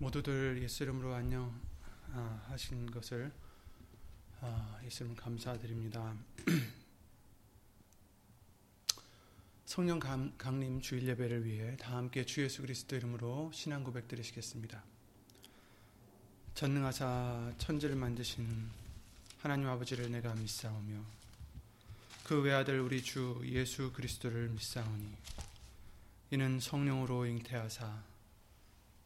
모두들 예수 이름으로 안녕 아, 하신 것을 아, 예수 이름 감사드립니다. 성령 감, 강림 주일 예배를 위해 다 함께 주 예수 그리스도 이름으로 신앙 고백 드리시겠습니다. 전능하사 천지를 만드신 하나님 아버지를 내가 믿사오며 그 외아들 우리 주 예수 그리스도를 믿사오니 이는 성령으로 잉태하사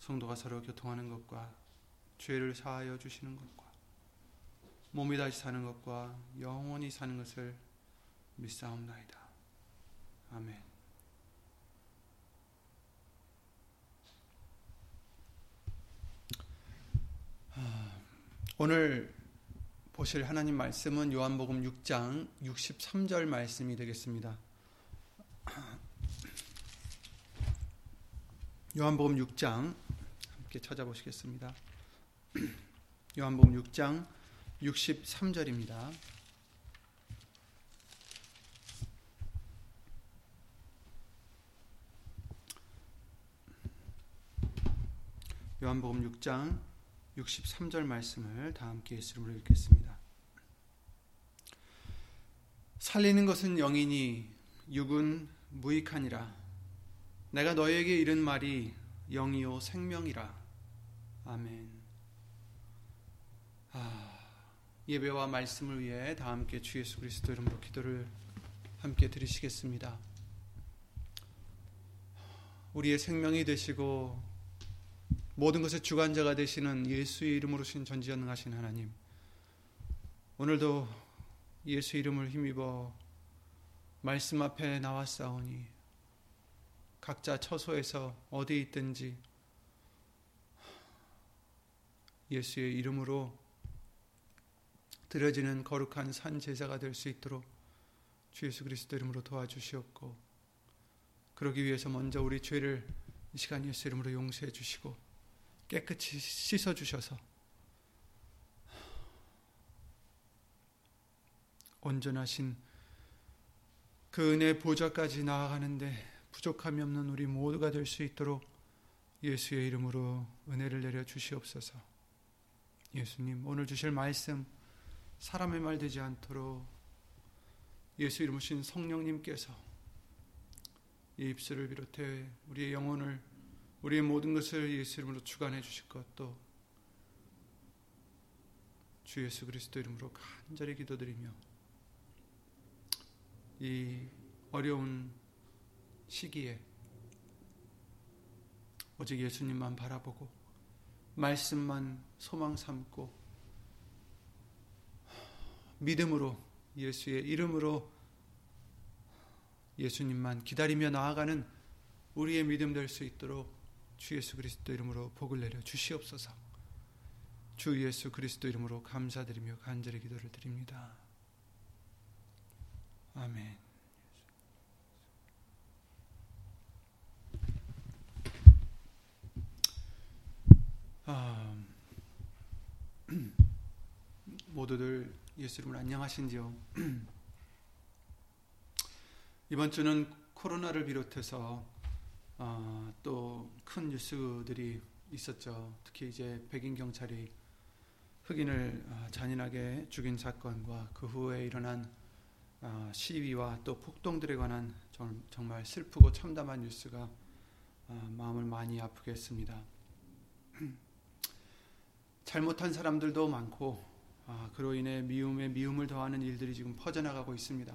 성도가 서로 교통하는 것과 죄를 사하여 주시는 것과 몸이 다시 사는 것과 영원히 사는 것을 믿사옵나이다. 아멘. 오늘 보실 하나님 말씀은 요한복음 6장 63절 말씀이 되겠습니다. 요한복음 6장 함께 찾아보시겠습니다. 요한복음 6장 63절입니다. 요한복음 6장 63절 말씀을 다 함께 예수님으로 읽겠습니다. 살리는 것은 영이니 육은 무익하니라. 내가 너에게 이른 말이 영이요 생명이라. 아멘. 아, 예배와 말씀을 위해 다 함께 주 예수 그리스도 이름으로 기도를 함께 드리시겠습니다. 우리의 생명이 되시고 모든 것의 주관자가 되시는 예수의 이름으로 신 전지전능하신 하나님. 오늘도 예수 이름을 힘입어 말씀 앞에 나왔사오니 각자 처소에서 어디 있든지 예수의 이름으로 드려지는 거룩한 산 제사가 될 수 있도록 주 예수 그리스도 이름으로 도와주시옵고 그러기 위해서 먼저 우리 죄를 이 시간 예수 이름으로 용서해 주시고 깨끗이 씻어 주셔서 온전하신 그 은혜 보좌까지 나아가는데 부족함이 없는 우리 모두가 될 수 있도록 예수의 이름으로 은혜를 내려 주시옵소서. 예수님, 오늘 주실 말씀 사람의 말 되지 않도록 예수 이름으로 신 성령님께서 이 입술을 비롯해 우리의 영혼을 우리의 모든 것을 예수 이름으로 주관해 주실 것도 주 예수 그리스도 이름으로 간절히 기도드리며 이 어려운 시기에 오직 예수님만 바라보고 말씀만 소망 삼고 믿음으로 예수의 이름으로 예수님만 기다리며 나아가는 우리의 믿음 될 수 있도록 주 예수 그리스도 이름으로 복을 내려 주시옵소서. 주 예수 그리스도 이름으로 감사드리며 간절히 기도를 드립니다. 아멘. 아, 모두들 예수 이름으로 안녕하신지요? 이번 주는 코로나를 비롯해서 어, 또큰 뉴스들이 있었죠. 특히 이제 백인 경찰이 흑인을 어, 잔인하게 죽인 사건과 그 후에 일어난 어, 시위와 또 폭동들에 관한 정 말 슬프고 참담한 뉴스가 어, 마음을 많이 아프게 했습니다. 잘못한 사람들도 많고 아, 그로 인해 미움에 미움을 더하는 일들이 지금 퍼져나가고 있습니다.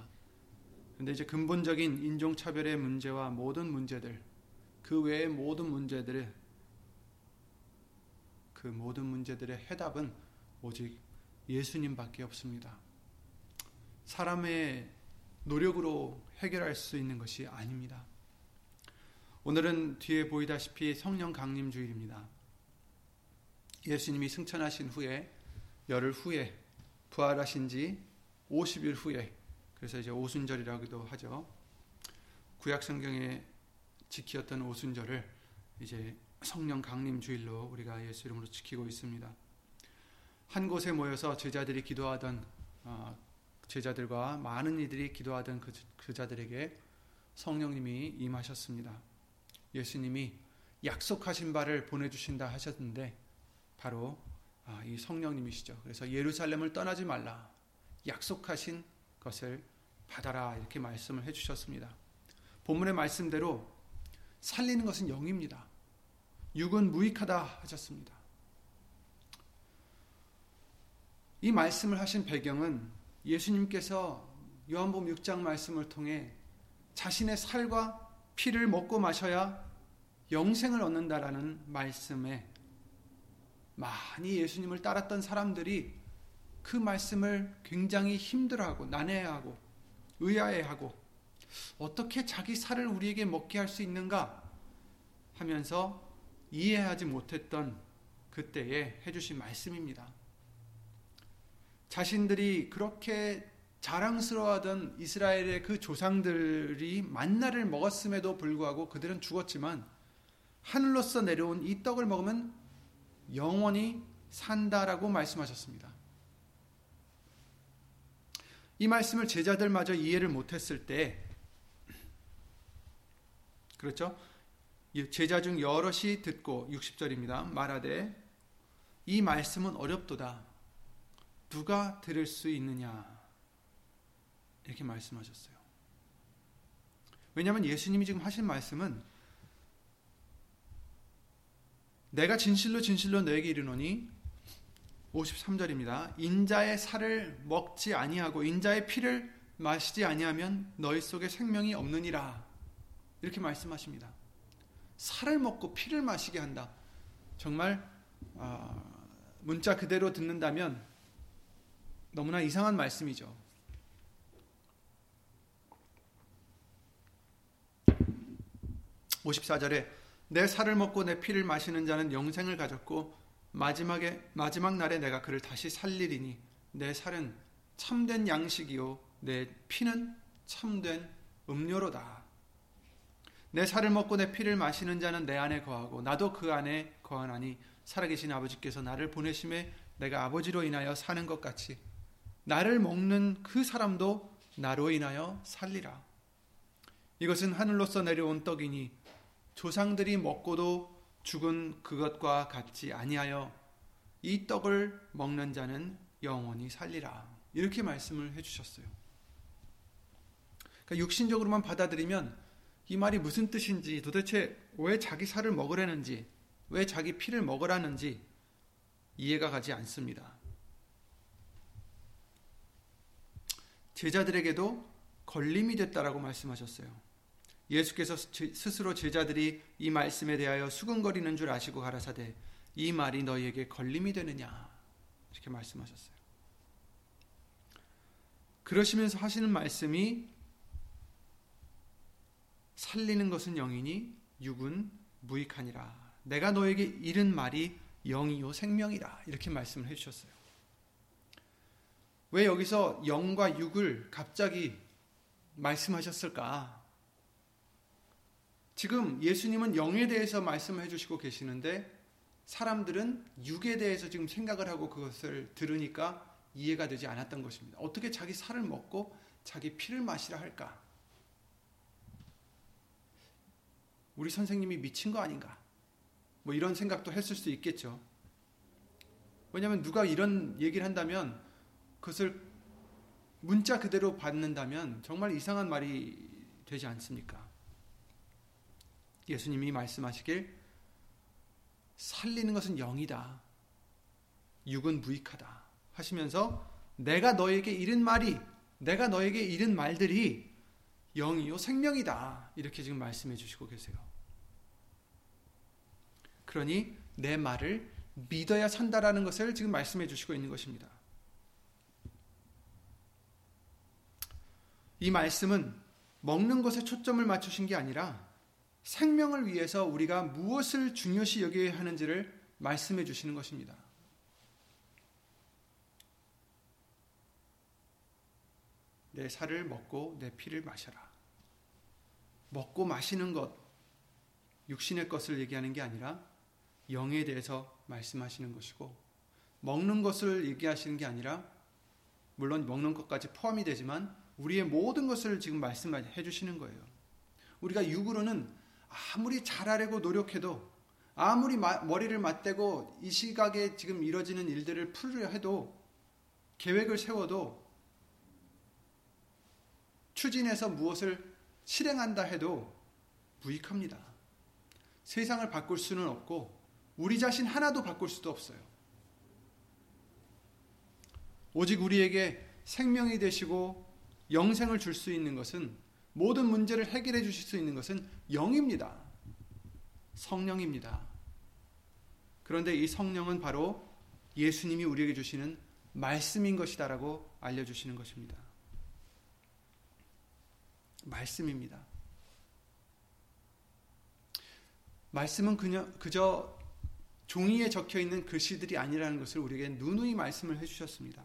근데 이제 근본적인 인종차별의 문제와 모든 문제들, 그 외의 모든 문제들의 그 모든 문제들의 해답은 오직 예수님밖에 없습니다. 사람의 노력으로 해결할 수 있는 것이 아닙니다. 오늘은 뒤에 보이다시피 성령 강림 주일입니다. 예수님이 승천하신 후에 열흘 후에 부활하신 지 50일 후에 그래서 이제 오순절이라고도 하죠. 구약 성경에 지키었던 오순절을 이제 성령 강림 주일로 우리가 예수 이름으로 지키고 있습니다. 한 곳에 모여서 제자들이 기도하던 어, 제자들과 많은 이들이 기도하던 그, 그 자들에게 성령님이 임하셨습니다. 예수님이 약속하신 바를 보내주신다 하셨는데 바로 아, 이 성령님이시죠. 그래서 예루살렘을 떠나지 말라. 약속하신 것을 받아라. 이렇게 말씀을 해주셨습니다. 본문의 말씀대로 살리는 것은 영입니다. 육은 무익하다 하셨습니다. 이 말씀을 하신 배경은 예수님께서 요한복음 6장 말씀을 통해 자신의 살과 피를 먹고 마셔야 영생을 얻는다라는 말씀에 많이 예수님을 따랐던 사람들이 그 말씀을 굉장히 힘들어하고 난해하고 의아해하고 어떻게 자기 살을 우리에게 먹게 할 수 있는가 하면서 이해하지 못했던 그때에 해주신 말씀입니다. 자신들이 그렇게 자랑스러워하던 이스라엘의 그 조상들이 만나를 먹었음에도 불구하고 그들은 죽었지만 하늘로서 내려온 이 떡을 먹으면 영원히 산다라고 말씀하셨습니다. 이 말씀을 제자들마저 이해를 못했을 때, 그렇죠? 제자 중 여럿이 듣고 60절입니다. 말하되 이 말씀은 어렵도다. 누가 들을 수 있느냐? 이렇게 말씀하셨어요. 왜냐하면 예수님이 지금 하신 말씀은 내가 진실로 진실로 너에게 이르노니 53절입니다. 인자의 살을 먹지 아니하고 인자의 피를 마시지 아니하면 너희 속에 생명이 없느니라. 이렇게 말씀하십니다. 살을 먹고 피를 마시게 한다. 정말 아, 문자 그대로 듣는다면 너무나 이상한 말씀이죠. 54절에 내 살을 먹고 내 피를 마시는 자는 영생을 가졌고 마지막에 마지막 날에 내가 그를 다시 살리리니 내 살은 참된 양식이요 내 피는 참된 음료로다. 내 살을 먹고 내 피를 마시는 자는 내 안에 거하고 나도 그 안에 거하나니 살아계신 아버지께서 나를 보내심에 내가 아버지로 인하여 사는 것 같이 나를 먹는 그 사람도 나로 인하여 살리라. 이것은 하늘로서 내려온 떡이니 조상들이 먹고도 죽은 그것과 같지 아니하여 이 떡을 먹는 자는 영원히 살리라. 이렇게 말씀을 해주셨어요. 그러니까 육신적으로만 받아들이면 이 말이 무슨 뜻인지 도대체 왜 자기 살을 먹으라는지 왜 자기 피를 먹으라는지 이해가 가지 않습니다. 제자들에게도 걸림이 됐다라고 말씀하셨어요. 예수께서 스스로 제자들이 이 말씀에 대하여 수근거리는 줄 아시고 가라사대 이 말이 너희에게 걸림이 되느냐 이렇게 말씀하셨어요. 그러시면서 하시는 말씀이 살리는 것은 영이니 육은 무익하니라. 내가 너에게 이른 말이 영이요 생명이라 이렇게 말씀을 해주셨어요. 왜 여기서 영과 육을 갑자기 말씀하셨을까? 지금 예수님은 영에 대해서 말씀해 주시고 계시는데 사람들은 육에 대해서 지금 생각을 하고 그것을 들으니까 이해가 되지 않았던 것입니다. 어떻게 자기 살을 먹고 자기 피를 마시라 할까? 우리 선생님이 미친 거 아닌가? 뭐 이런 생각도 했을 수 있겠죠. 왜냐하면 누가 이런 얘기를 한다면 그것을 문자 그대로 받는다면 정말 이상한 말이 되지 않습니까? 예수님이 말씀하시길 살리는 것은 영이다. 육은 무익하다. 하시면서 내가 너에게 이른 말이 내가 너에게 이른 말들이 영이요 생명이다. 이렇게 지금 말씀해 주시고 계세요. 그러니 내 말을 믿어야 산다라는 것을 지금 말씀해 주시고 있는 것입니다. 이 말씀은 먹는 것에 초점을 맞추신 게 아니라 생명을 위해서 우리가 무엇을 중요시 여겨야 하는지를 말씀해 주시는 것입니다. 내 살을 먹고 내 피를 마셔라. 먹고 마시는 것, 육신의 것을 얘기하는 게 아니라 영에 대해서 말씀하시는 것이고, 먹는 것을 얘기하시는 게 아니라, 물론 먹는 것까지 포함이 되지만, 우리의 모든 것을 지금 말씀해 주시는 거예요. 우리가 육으로는 아무리 잘하려고 노력해도, 아무리 머리를 맞대고 이 시각에 지금 이뤄지는 일들을 풀려 해도, 계획을 세워도, 추진해서 무엇을 실행한다 해도 무익합니다. 세상을 바꿀 수는 없고 우리 자신 하나도 바꿀 수도 없어요. 오직 우리에게 생명이 되시고 영생을 줄 수 있는 것은 모든 문제를 해결해 주실 수 있는 것은 영입니다. 성령입니다. 그런데 이 성령은 바로 예수님이 우리에게 주시는 말씀인 것이다라고 알려주시는 것입니다. 말씀입니다. 말씀은 그냥, 그저 종이에 적혀 있는 글씨들이 아니라는 것을 우리에게 누누이 말씀을 해주셨습니다.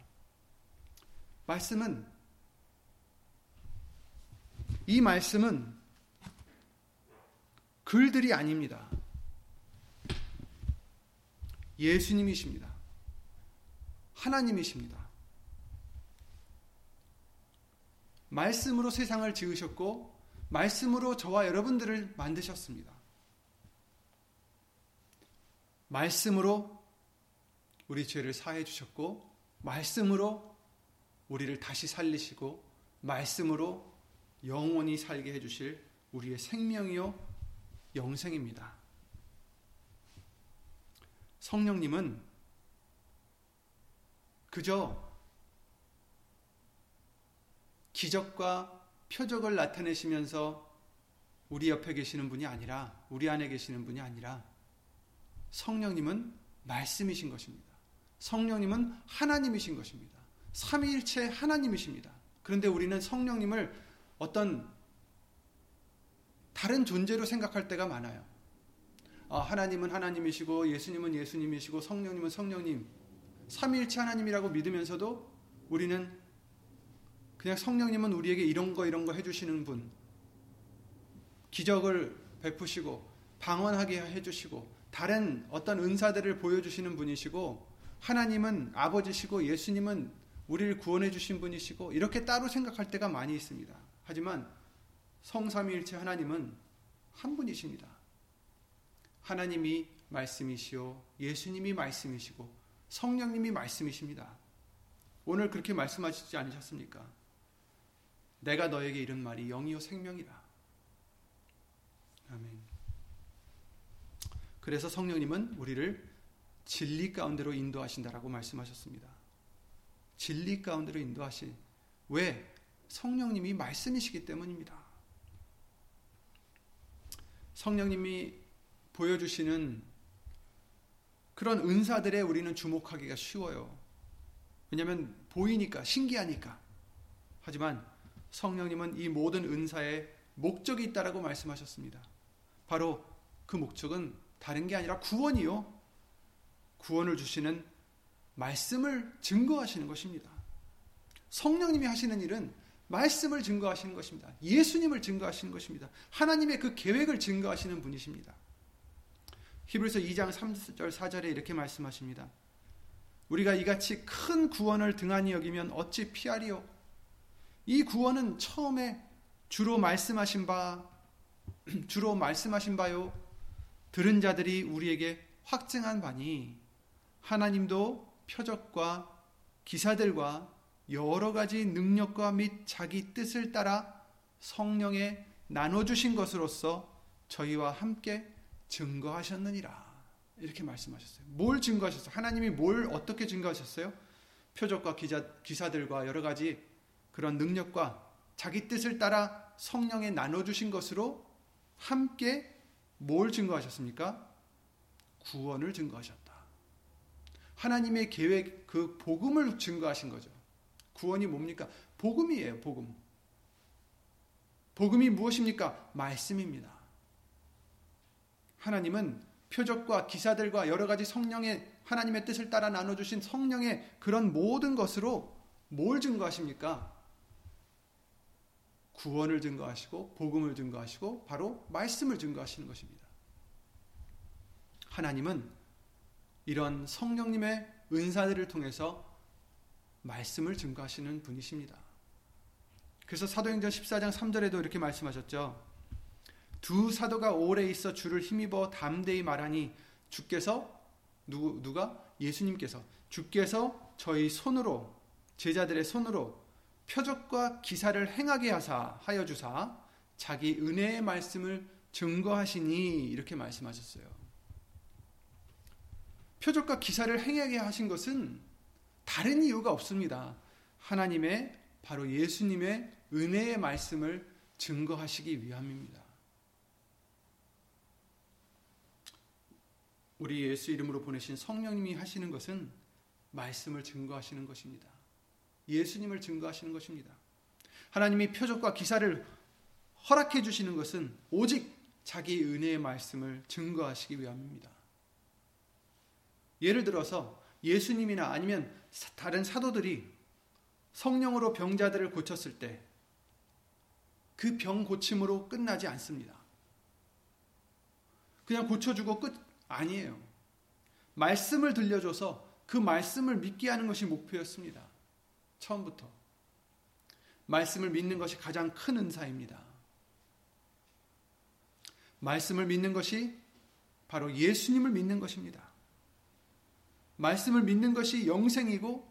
말씀은, 이 말씀은 글들이 아닙니다. 예수님이십니다. 하나님이십니다. 말씀으로 세상을 지으셨고 말씀으로 저와 여러분들을 만드셨습니다. 말씀으로 우리 죄를 사해 주셨고 말씀으로 우리를 다시 살리시고 말씀으로 영원히 살게 해 주실 우리의 생명이요 영생입니다. 성령님은 그저 기적과 표적을 나타내시면서 우리 옆에 계시는 분이 아니라 우리 안에 계시는 분이 아니라 성령님은 말씀이신 것입니다. 성령님은 하나님이신 것입니다. 삼위일체 하나님이십니다. 그런데 우리는 성령님을 어떤 다른 존재로 생각할 때가 많아요. 아, 하나님은 하나님이시고 예수님은 예수님이시고 성령님은 성령님 삼위일체 하나님이라고 믿으면서도 우리는 그냥 성령님은 우리에게 이런 거 이런 거 해주시는 분, 기적을 베푸시고 방언하게 해주시고 다른 어떤 은사들을 보여주시는 분이시고 하나님은 아버지시고 예수님은 우리를 구원해 주신 분이시고 이렇게 따로 생각할 때가 많이 있습니다. 하지만 성삼위일체 하나님은 한 분이십니다. 하나님이 말씀이시요 예수님이 말씀이시고 성령님이 말씀이십니다. 오늘 그렇게 말씀하시지 않으셨습니까? 내가 너에게 이른 말이 영이요 생명이라. 아멘. 그래서 성령님은 우리를 진리 가운데로 인도하신다라고 말씀하셨습니다. 진리 가운데로 인도하신 왜 성령님이 말씀이시기 때문입니다. 성령님이 보여주시는 그런 은사들에 우리는 주목하기가 쉬워요. 왜냐하면 보이니까 신기하니까. 하지만 성령님은 이 모든 은사에 목적이 있다라고 말씀하셨습니다. 바로 그 목적은 다른 게 아니라 구원이요. 구원을 주시는 말씀을 증거하시는 것입니다. 성령님이 하시는 일은 말씀을 증거하시는 것입니다. 예수님을 증거하시는 것입니다. 하나님의 그 계획을 증거하시는 분이십니다. 히브리서 2장 3절 4절에 이렇게 말씀하십니다. 우리가 이같이 큰 구원을 등한히 여기면 어찌 피하리요? 이 구원은 처음에 주로 말씀하신 바, 주로 말씀하신 바요. 들은 자들이 우리에게 확증한 바니 하나님도 표적과 기사들과 여러 가지 능력과 및 자기 뜻을 따라 성령에 나눠주신 것으로서 저희와 함께 증거하셨느니라. 이렇게 말씀하셨어요. 뭘 증거하셨어요? 하나님이 뭘 어떻게 증거하셨어요? 표적과 기자, 기사들과 여러 가지 그런 능력과 자기 뜻을 따라 성령에 나눠주신 것으로 함께 뭘 증거하셨습니까? 구원을 증거하셨다. 하나님의 계획, 그 복음을 증거하신 거죠. 구원이 뭡니까? 복음이에요, 복음. 복음이 무엇입니까? 말씀입니다. 하나님은 표적과 기사들과 여러 가지 성령의 하나님의 뜻을 따라 나눠주신 성령의 그런 모든 것으로 뭘 증거하십니까? 구원을 증거하시고 복음을 증거하시고 바로 말씀을 증거하시는 것입니다. 하나님은 이런 성령님의 은사들을 통해서 말씀을 증거하시는 분이십니다. 그래서 사도행전 14장 3절에도 이렇게 말씀하셨죠. 두 사도가 오래 있어 주를 힘입어 담대히 말하니 주께서 누구 누가 예수님께서 주께서 저희 손으로 제자들의 손으로 표적과 기사를 행하게 하사 하여 주사 자기 은혜의 말씀을 증거하시니 이렇게 말씀하셨어요. 표적과 기사를 행하게 하신 것은 다른 이유가 없습니다. 하나님의 바로 예수님의 은혜의 말씀을 증거하시기 위함입니다. 우리 예수 이름으로 보내신 성령님이 하시는 것은 말씀을 증거하시는 것입니다. 예수님을 증거하시는 것입니다. 하나님이 표적과 기사를 허락해 주시는 것은 오직 자기 은혜의 말씀을 증거하시기 위함입니다. 예를 들어서 예수님이나 아니면 다른 사도들이 성령으로 병자들을 고쳤을 때 그 병 고침으로 끝나지 않습니다. 그냥 고쳐주고 끝 아니에요. 말씀을 들려줘서 그 말씀을 믿게 하는 것이 목표였습니다. 처음부터. 말씀을 믿는 것이 가장 큰 은사입니다. 말씀을 믿는 것이 바로 예수님을 믿는 것입니다. 말씀을 믿는 것이 영생이고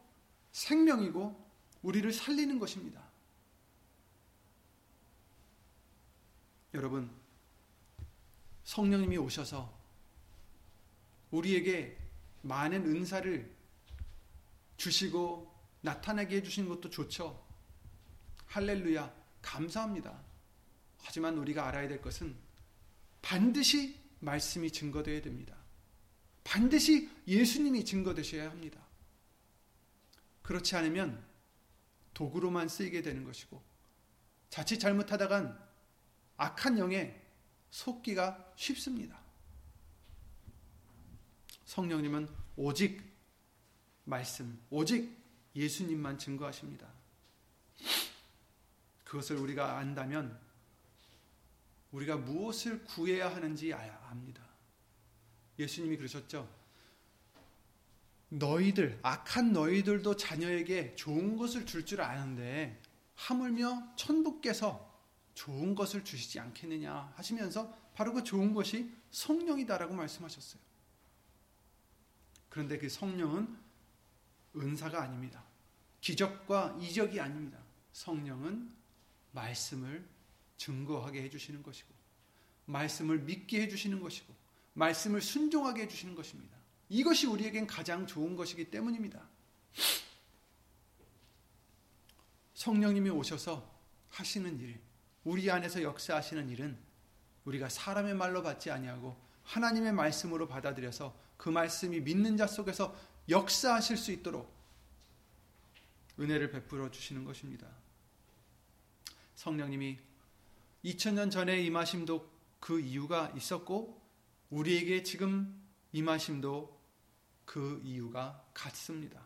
생명이고 우리를 살리는 것입니다. 여러분, 성령님이 오셔서 우리에게 많은 은사를 주시고 나타나게 해주신 것도 좋죠. 할렐루야. 감사합니다. 하지만 우리가 알아야 될 것은 반드시 말씀이 증거되어야 됩니다. 반드시 예수님이 증거되셔야 합니다. 그렇지 않으면 도구로만 쓰이게 되는 것이고 자칫 잘못하다간 악한 영에 속기가 쉽습니다. 성령님은 오직 말씀, 오직 예수님만 증거하십니다. 그것을 우리가 안다면 우리가 무엇을 구해야 하는지 압니다. 예수님이 그러셨죠. 너희들, 악한 너희들도 자녀에게 좋은 것을 줄줄 줄 아는데 하물며 천부께서 좋은 것을 주시지 않겠느냐 하시면서 바로 그 좋은 것이 성령이다라고 말씀하셨어요. 그런데 그 성령은 은사가 아닙니다. 기적과 이적이 아닙니다. 성령은 말씀을 증거하게 해주시는 것이고, 말씀을 믿게 해주시는 것이고, 말씀을 순종하게 해주시는 것입니다. 이것이 우리에겐 가장 좋은 것이기 때문입니다. 성령님이 오셔서 하시는 일, 우리 안에서 역사하시는 일은 우리가 사람의 말로 받지 아니하고 하나님의 말씀으로 받아들여서 그 말씀이 믿는 자 속에서 역사하실 수 있도록 은혜를 베풀어 주시는 것입니다. 성령님이 2000년 전에 임하심도 그 이유가 있었고 우리에게 지금 임하심도 그 이유가 같습니다.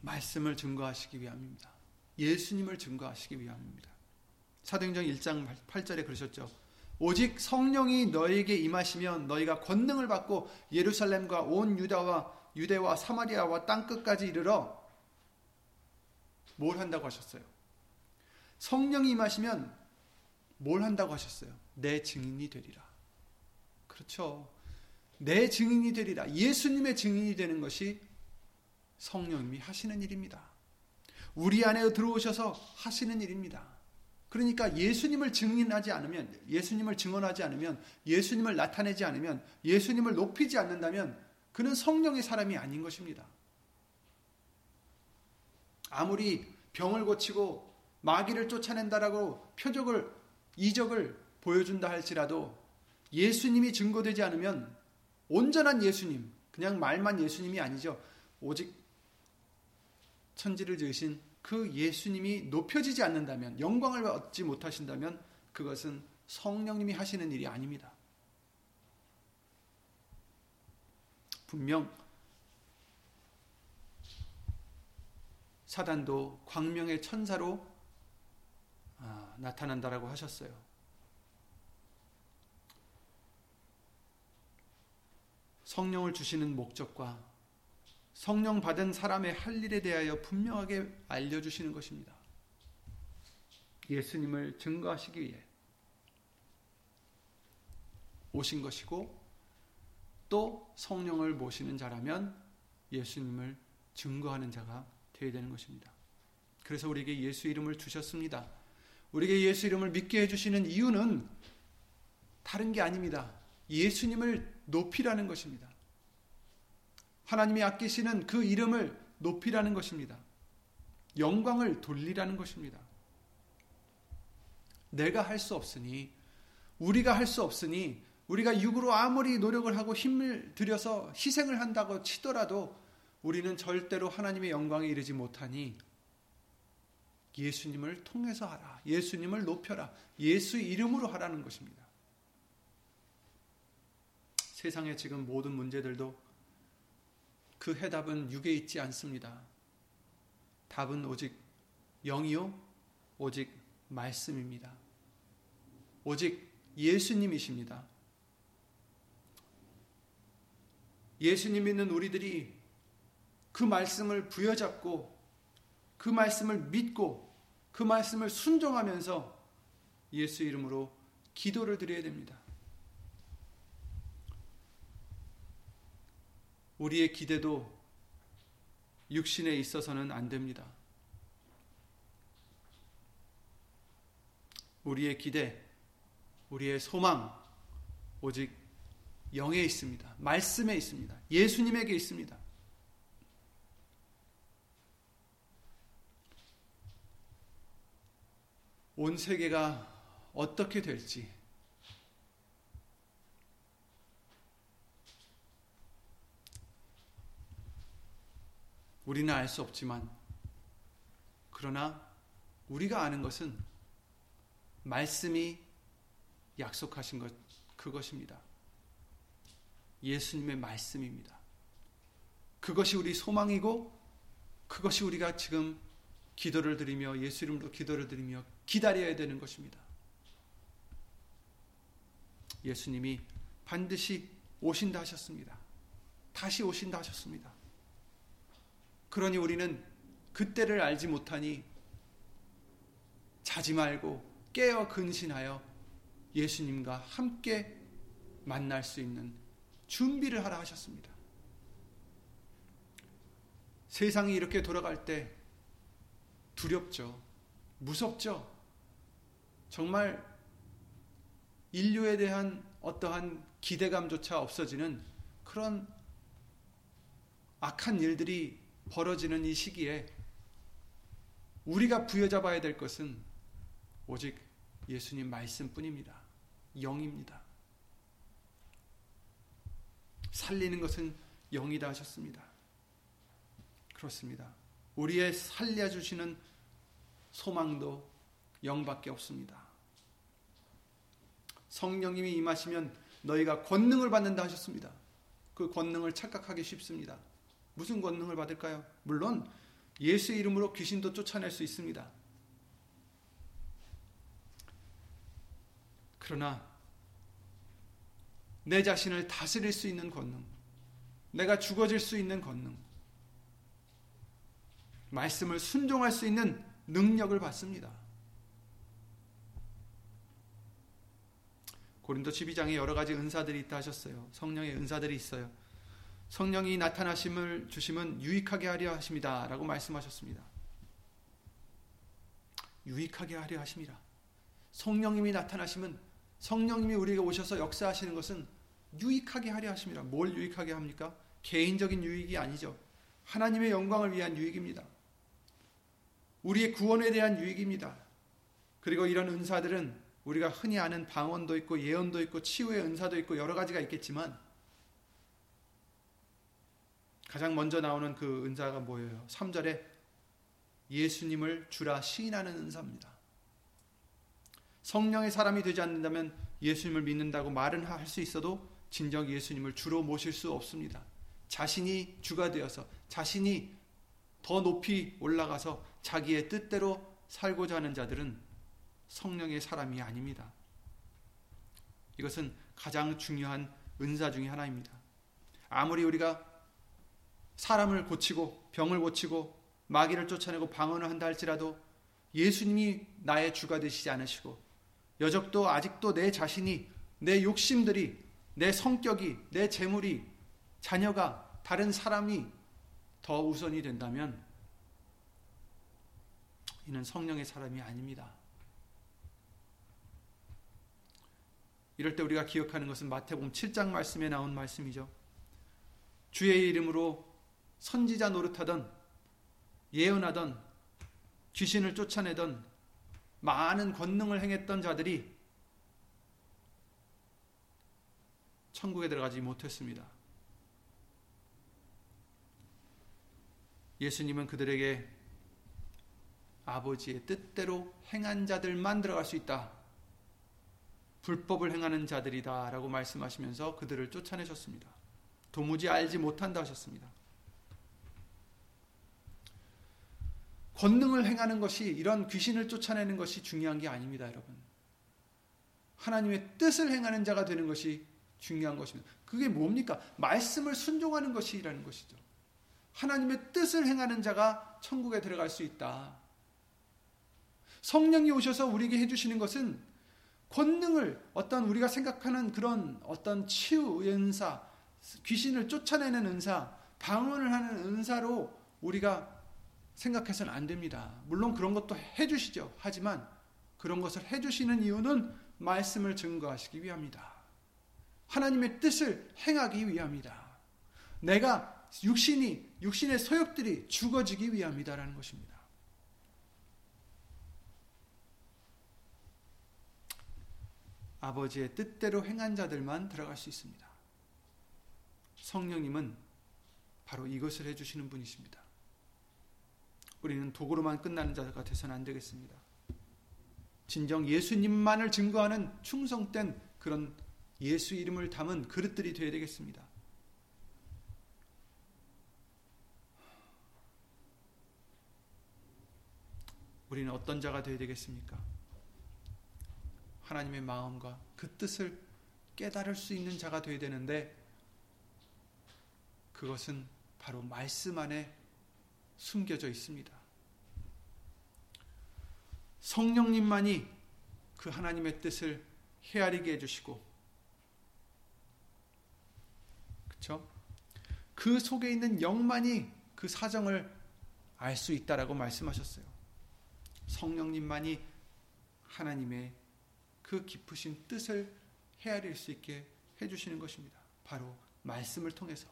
말씀을 증거하시기 위함입니다. 예수님을 증거하시기 위함입니다. 사도행전 1장 8절에 그러셨죠. 오직 성령이 너에게 임하시면 너희가 권능을 받고 예루살렘과 온 유다와 유대와 사마리아와 땅 끝까지 이르러 뭘 한다고 하셨어요? 성령이 임하시면 뭘 한다고 하셨어요? 내 증인이 되리라. 그렇죠. 내 증인이 되리라. 예수님의 증인이 되는 것이 성령님이 하시는 일입니다. 우리 안에 들어오셔서 하시는 일입니다. 그러니까 예수님을 증인하지 않으면, 예수님을 증언하지 않으면, 예수님을 나타내지 않으면, 예수님을 높이지 않는다면, 그는 성령의 사람이 아닌 것입니다. 아무리 병을 고치고 마귀를 쫓아낸다라고 표적을, 이적을 보여준다 할지라도 예수님이 증거되지 않으면 온전한 예수님, 그냥 말만 예수님이 아니죠. 오직 천지를 지으신 그 예수님이 높여지지 않는다면 영광을 얻지 못하신다면 그것은 성령님이 하시는 일이 아닙니다. 분명 사단도 광명의 천사로 아, 나타난다라고 하셨어요. 성령을 주시는 목적과 성령 받은 사람의 할 일에 대하여 분명하게 알려주시는 것입니다. 예수님을 증거하시기 위해 오신 것이고 또 성령을 모시는 자라면 예수님을 증거하는 자가 되어야 되는 것입니다. 그래서 우리에게 예수 이름을 주셨습니다. 우리에게 예수 이름을 믿게 해주시는 이유는 다른 게 아닙니다. 예수님을 높이라는 것입니다. 하나님이 아끼시는 그 이름을 높이라는 것입니다. 영광을 돌리라는 것입니다. 내가 할 수 없으니, 우리가 할 수 없으니, 우리가 육으로 아무리 노력을 하고 힘을 들여서 희생을 한다고 치더라도 우리는 절대로 하나님의 영광에 이르지 못하니 예수님을 통해서 하라. 예수님을 높여라. 예수 이름으로 하라는 것입니다. 세상의 지금 모든 문제들도 그 해답은 육에 있지 않습니다. 답은 오직 영이요, 오직 말씀입니다. 오직 예수님이십니다. 예수님 믿는 우리들이 그 말씀을 부여잡고 그 말씀을 믿고 그 말씀을 순종하면서 예수 이름으로 기도를 드려야 됩니다. 우리의 기대도 육신에 있어서는 안 됩니다. 우리의 기대, 우리의 소망, 오직 영에 있습니다. 말씀에 있습니다. 예수님에게 있습니다. 온 세계가 어떻게 될지 우리는 알 수 없지만 그러나 우리가 아는 것은 말씀이 약속하신 것 그것입니다. 예수님의 말씀입니다. 그것이 우리 소망이고 그것이 우리가 지금 기도를 드리며 예수 이름으로 기도를 드리며 기다려야 되는 것입니다. 예수님이 반드시 오신다 하셨습니다. 다시 오신다 하셨습니다. 그러니 우리는 그때를 알지 못하니 자지 말고 깨어 근신하여 예수님과 함께 만날 수 있는 준비를 하라 하셨습니다. 세상이 이렇게 돌아갈 때 두렵죠. 무섭죠. 정말 인류에 대한 어떠한 기대감조차 없어지는 그런 악한 일들이 벌어지는 이 시기에 우리가 부여잡아야 될 것은 오직 예수님 말씀뿐입니다. 영입니다. 살리는 것은 영이다 하셨습니다. 그렇습니다. 우리의 살려주시는 소망도 영밖에 없습니다. 성령님이 임하시면 너희가 권능을 받는다 하셨습니다. 그 권능을 착각하기 쉽습니다. 무슨 권능을 받을까요? 물론 예수 이름으로 귀신도 쫓아낼 수 있습니다. 그러나 내 자신을 다스릴 수 있는 권능, 내가 죽어질 수 있는 권능, 말씀을 순종할 수 있는 능력을 받습니다. 고린도 12장에 여러 가지 은사들이 있다 하셨어요. 성령의 은사들이 있어요. 성령이 나타나심을 주심은 유익하게 하려 하십니다. 라고 말씀하셨습니다. 유익하게 하려 하십니다. 성령님이 나타나시면 성령님이 우리에게 오셔서 역사하시는 것은 유익하게 하려 하십니다. 뭘 유익하게 합니까? 개인적인 유익이 아니죠. 하나님의 영광을 위한 유익입니다. 우리의 구원에 대한 유익입니다. 그리고 이런 은사들은 우리가 흔히 아는 방언도 있고 예언도 있고 치유의 은사도 있고 여러 가지가 있겠지만 가장 먼저 나오는 그 은사가 뭐예요? 3절에 예수님을 주라 시인하는 은사입니다. 성령의 사람이 되지 않는다면 예수님을 믿는다고 말은 할 수 있어도 진정 예수님을 주로 모실 수 없습니다. 자신이 주가 되어서 자신이 더 높이 올라가서 자기의 뜻대로 살고자 하는 자들은 성령의 사람이 아닙니다. 이것은 가장 중요한 은사 중의 하나입니다. 아무리 우리가 사람을 고치고 병을 고치고 마귀를 쫓아내고 방언을 한다 할지라도 예수님이 나의 주가 되시지 않으시고 여적도 아직도 내 자신이 내 욕심들이 내 성격이 내 재물이 자녀가 다른 사람이 더 우선이 된다면 이는 성령의 사람이 아닙니다. 이럴 때 우리가 기억하는 것은 마태복음 7장 말씀에 나온 말씀이죠. 주의 이름으로 선지자 노릇하던 예언하던 귀신을 쫓아내던 많은 권능을 행했던 자들이 천국에 들어가지 못했습니다. 예수님은 그들에게 아버지의 뜻대로 행한 자들만 들어갈 수 있다. 불법을 행하는 자들이다. 라고 말씀하시면서 그들을 쫓아내셨습니다. 도무지 알지 못한다 하셨습니다. 권능을 행하는 것이 이런 귀신을 쫓아내는 것이 중요한 게 아닙니다, 여러분. 하나님의 뜻을 행하는 자가 되는 것이 중요한 것입니다. 그게 뭡니까? 말씀을 순종하는 것이라는 것이죠. 하나님의 뜻을 행하는 자가 천국에 들어갈 수 있다. 성령이 오셔서 우리에게 해주시는 것은 권능을 어떤 우리가 생각하는 그런 어떤 치유 은사, 귀신을 쫓아내는 은사, 방언을 하는 은사로 우리가 생각해서는 안 됩니다. 물론 그런 것도 해주시죠. 하지만 그런 것을 해주시는 이유는 말씀을 증거하시기 위함이다. 하나님의 뜻을 행하기 위함이다. 내가 육신이, 육신의 소욕들이 죽어지기 위함이다라는 것입니다. 아버지의 뜻대로 행한 자들만 들어갈 수 있습니다. 성령님은 바로 이것을 해주시는 분이십니다. 우리는 도구로만 끝나는 자가 되서는 안 되겠습니다. 진정 예수님만을 증거하는 충성된 그런 예수 이름을 담은 그릇들이 되어야 되겠습니다. 우리는 어떤 자가 되어야 되겠습니까? 하나님의 마음과 그 뜻을 깨달을 수 있는 자가 되어야 되는데 그것은 바로 말씀 안에 숨겨져 있습니다. 성령님만이 그 하나님의 뜻을 헤아리게 해주시고? 그 속에 있는 영만이 그 사정을 알 수 있다라고 말씀하셨어요. 성령님만이 하나님의 그 깊으신 뜻을 헤아릴 수 있게 해주시는 것입니다. 바로 말씀을 통해서.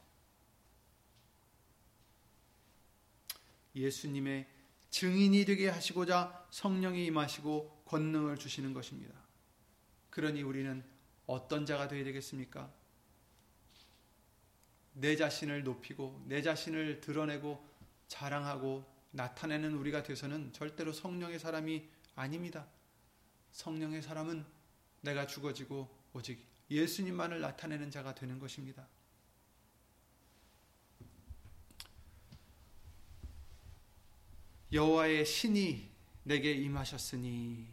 예수님의 증인이 되게 하시고자 성령이 임하시고 권능을 주시는 것입니다. 그러니 우리는 어떤 자가 되어야 되겠습니까? 내 자신을 높이고 내 자신을 드러내고 자랑하고 나타내는 우리가 돼서는 절대로 성령의 사람이 아닙니다. 성령의 사람은 내가 죽어지고 오직 예수님만을 나타내는 자가 되는 것입니다. 여호와의 신이 내게 임하셨으니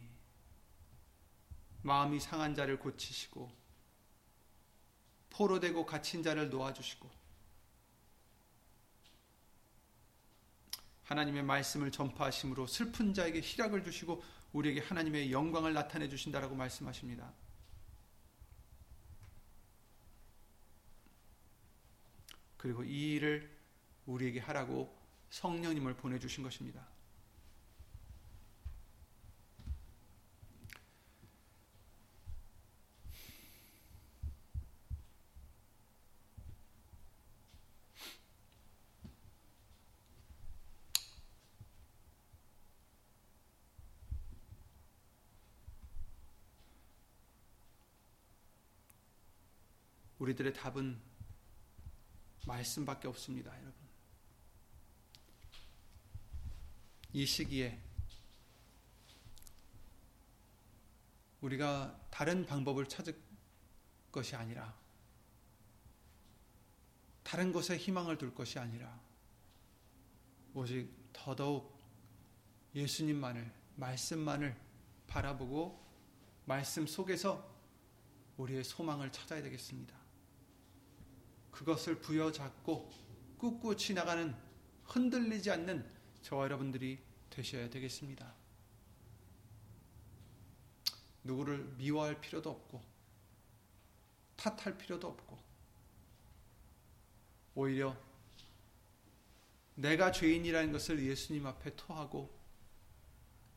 마음이 상한 자를 고치시고 포로되고 갇힌 자를 놓아주시고 하나님의 말씀을 전파하심으로 슬픈 자에게 희락을 주시고 우리에게 하나님의 영광을 나타내 주신다라고 말씀하십니다. 그리고 이 일을 우리에게 하라고 성령님을 보내주신 것입니다. 우리들의 답은 말씀밖에 없습니다, 여러분. 이 시기에 우리가 다른 방법을 찾을 것이 아니라 다른 것에 희망을 둘 것이 아니라 오직 더더욱 예수님만을 말씀만을 바라보고 말씀 속에서 우리의 소망을 찾아야 되겠습니다. 그것을 부여잡고 꿋꿋이 나가는 흔들리지 않는 저와 여러분들이 되셔야 되겠습니다. 누구를 미워할 필요도 없고 탓할 필요도 없고 오히려 내가 죄인이라는 것을 예수님 앞에 토하고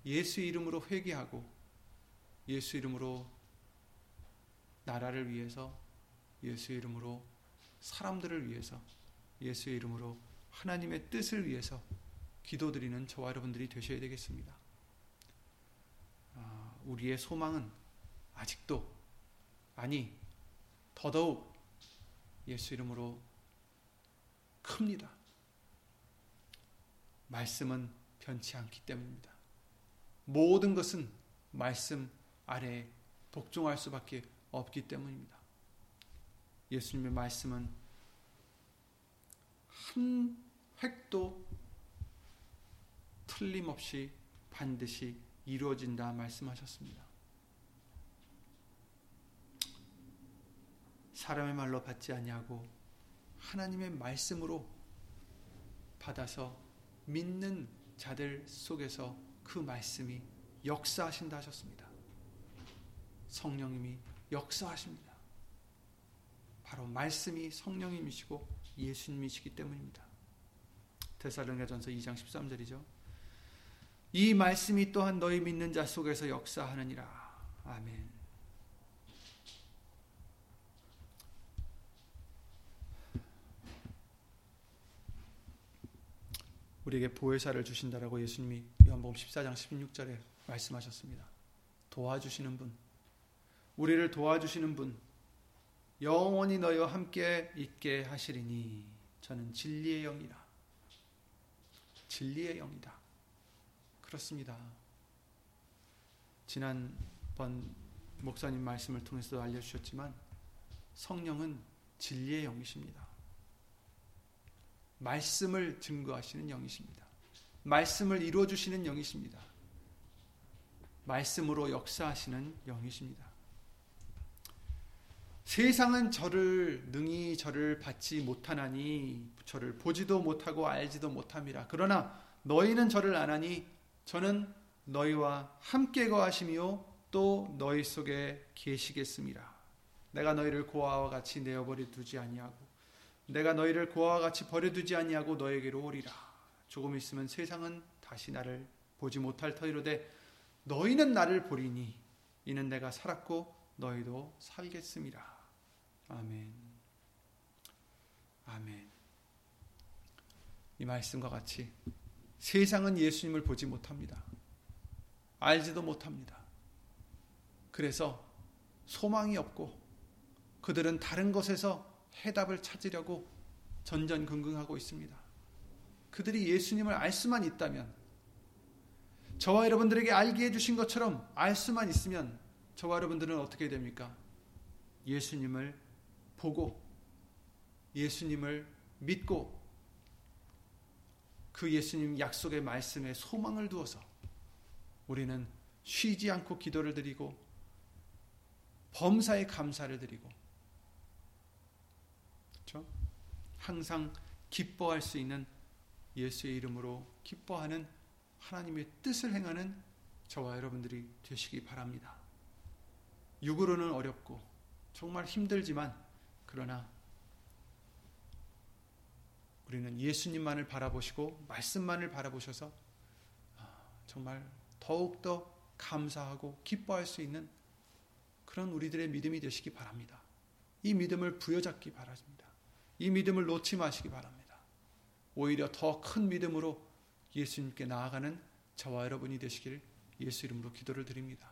예수 이름으로 회개하고 예수 이름으로 나라를 위해서 예수 이름으로 사람들을 위해서 예수 이름으로 하나님의 뜻을 위해서 기도드리는 저와 여러분들이 되셔야 되겠습니다. 아, 우리의 소망은 아직도 아니 더더욱 예수 이름으로 큽니다. 말씀은 변치 않기 때문입니다. 모든 것은 말씀 아래에 복종할 수밖에 없기 때문입니다. 예수님의 말씀은 한 획도 틀림없이 반드시 이루어진다 말씀하셨습니다. 사람의 말로 받지 아니하고 하나님의 말씀으로 받아서 믿는 자들 속에서 그 말씀이 역사하신다 하셨습니다. 성령님이 역사하십니다. 바로 말씀이 성령님이시고 예수님이시기 때문입니다. 데살로니가전서 2장 13절이죠. 이 말씀이 또한 너희 믿는 자 속에서 역사하느니라. 아멘. 우리에게 보혜사를 주신다라고 예수님이 요한복음 14장 16절에 말씀하셨습니다. 도와주시는 분, 우리를 도와주시는 분, 영원히 너희와 함께 있게 하시리니 저는 진리의 영이라. 진리의 영이다. 그렇습니다. 지난번 목사님 말씀을 통해서 알려주셨지만 성령은 진리의 영이십니다. 말씀을 증거하시는 영이십니다. 말씀을 이루어주시는 영이십니다. 말씀으로 역사하시는 영이십니다. 세상은 저를 능히 저를 받지 못하나니 저를 보지도 못하고 알지도 못함이라. 그러나 너희는 저를 아나니 저는 너희와 함께 거하시며 또 너희 속에 계시겠습니다. 내가 너희를 고아와 같이 내어버려 두지 아니하고 내가 너희를 고아와 같이 버려두지 아니하고 너에게로 오리라. 조금 있으면 세상은 다시 나를 보지 못할 터이로되 너희는 나를 보리니 이는 내가 살았고 너희도 살겠습니다. 아멘. 아멘. 이 말씀과 같이 세상은 예수님을 보지 못합니다. 알지도 못합니다. 그래서 소망이 없고 그들은 다른 것에서 해답을 찾으려고 전전긍긍하고 있습니다. 그들이 예수님을 알 수만 있다면 저와 여러분들에게 알게 해주신 것처럼 알 수만 있으면 저와 여러분들은 어떻게 됩니까? 예수님을 보고 예수님을 믿고 그 예수님 약속의 말씀에 소망을 두어서 우리는 쉬지 않고 기도를 드리고 범사에 감사를 드리고 그렇죠? 항상 기뻐할 수 있는 예수의 이름으로 기뻐하는 하나님의 뜻을 행하는 저와 여러분들이 되시기 바랍니다. 육으로는 어렵고 정말 힘들지만 그러나 우리는 예수님만을 바라보시고 말씀만을 바라보셔서 아, 정말 더욱더 감사하고 기뻐할 수 있는 그런 우리들의 믿음이 되시기 바랍니다. 이 믿음을 부여잡기 바랍니다. 이 믿음을 놓지 마시기 바랍니다. 오히려 더 큰 믿음으로 예수님께 나아가는 저와 여러분이 되시길 예수 이름으로 기도를 드립니다.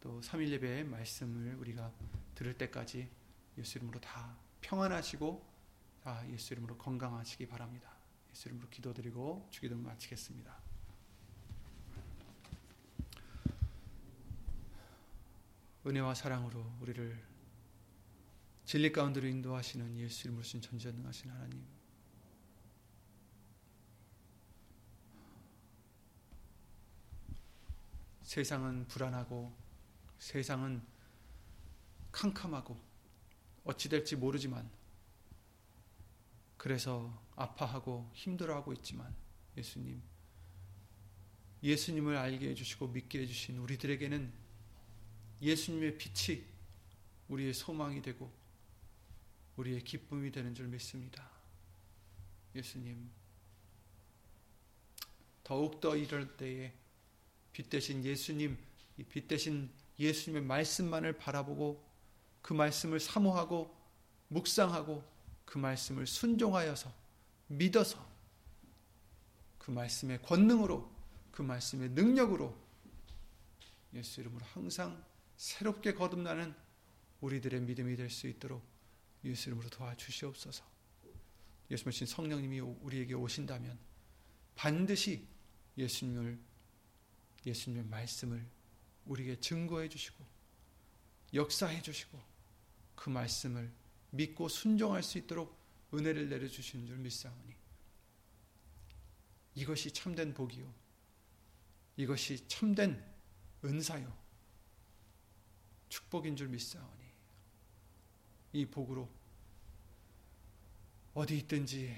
또 3일 예배의 말씀을 우리가 들을 때까지 예수 이름으로 다 평안하시고 다 예수 이름으로 건강하시기 바랍니다. 예수 이름으로 기도드리고 주기도 마치겠습니다. 은혜와 사랑으로 우리를 진리 가운데로 인도하시는 예수 이름으로 신 전지전능하신 하나님 세상은 불안하고 세상은 캄캄하고 어찌 될지 모르지만 그래서 아파하고 힘들어하고 있지만 예수님 예수님을 알게 해주시고 믿게 해주신 우리들에게는 예수님의 빛이 우리의 소망이 되고 우리의 기쁨이 되는 줄 믿습니다. 예수님 더욱더 이럴 때에 빛 대신 예수님, 빛 대신 예수님의 말씀만을 바라보고 그 말씀을 사모하고 묵상하고 그 말씀을 순종하여서 믿어서 그 말씀의 권능으로 그 말씀의 능력으로 예수 이름으로 항상 새롭게 거듭나는 우리들의 믿음이 될 수 있도록 예수 이름으로 도와주시옵소서. 예수님 성령님이 우리에게 오신다면 반드시 예수님을 예수님의 말씀을 우리에게 증거해 주시고 역사해 주시고 그 말씀을 믿고 순종할 수 있도록 은혜를 내려 주시는 줄 믿사오니. 이것이 참된 복이요. 이것이 참된 은사요. 축복인 줄 믿사오니. 이 복으로 어디 있든지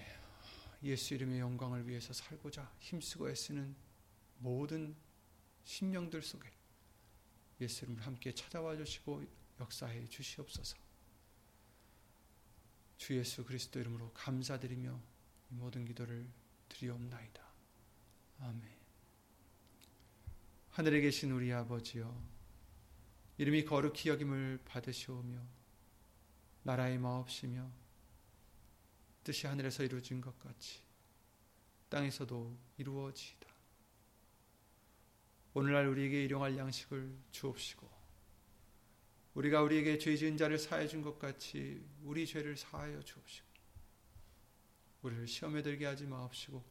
예수 이름의 영광을 위해서 살고자 힘쓰고 애쓰는 모든 심령들 속에 예수 이름을 함께 찾아와 주시고 역사해 주시옵소서. 주 예수 그리스도 이름으로 감사드리며 이 모든 기도를 드리옵나이다. 아멘. 하늘에 계신 우리 아버지여 이름이 거룩히 여김을 받으시오며 나라의 마옵시며 뜻이 하늘에서 이루어진 것 같이 땅에서도 이루어지이다. 오늘날 우리에게 일용할 양식을 주옵시고 우리가 우리에게 죄 지은 자를 사해 준 것 같이 우리 죄를 사하여 주옵시고 우리를 시험에 들게 하지 마옵시고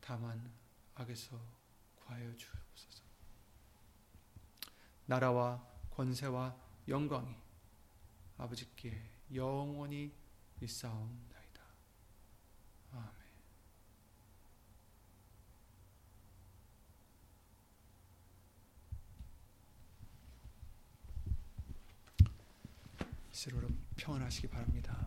다만 악에서 구하여 주옵소서. 나라와 권세와 영광이 아버지께 영원히 있사옵나이다. 아멘. 스스로 평안하시기 바랍니다.